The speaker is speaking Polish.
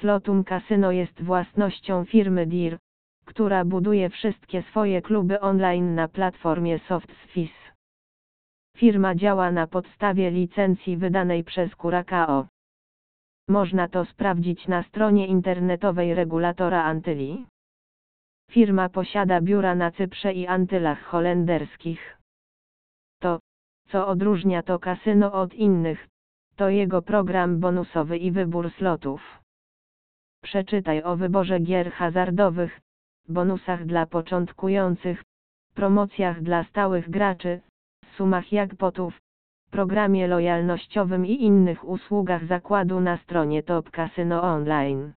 Slotum Casino jest własnością firmy DIR, która buduje wszystkie swoje kluby online na platformie SoftSfis. Firma działa na podstawie licencji wydanej przez Curacao. Można to sprawdzić na stronie internetowej regulatora Antyli. Firma posiada biura na Cyprze i Antylach Holenderskich. To, co odróżnia to kasyno od innych, to jego program bonusowy i wybór slotów. Przeczytaj o wyborze gier hazardowych, bonusach dla początkujących, promocjach dla stałych graczy, sumach jackpotów, programie lojalnościowym i innych usługach zakładu na stronie Top Casino Online.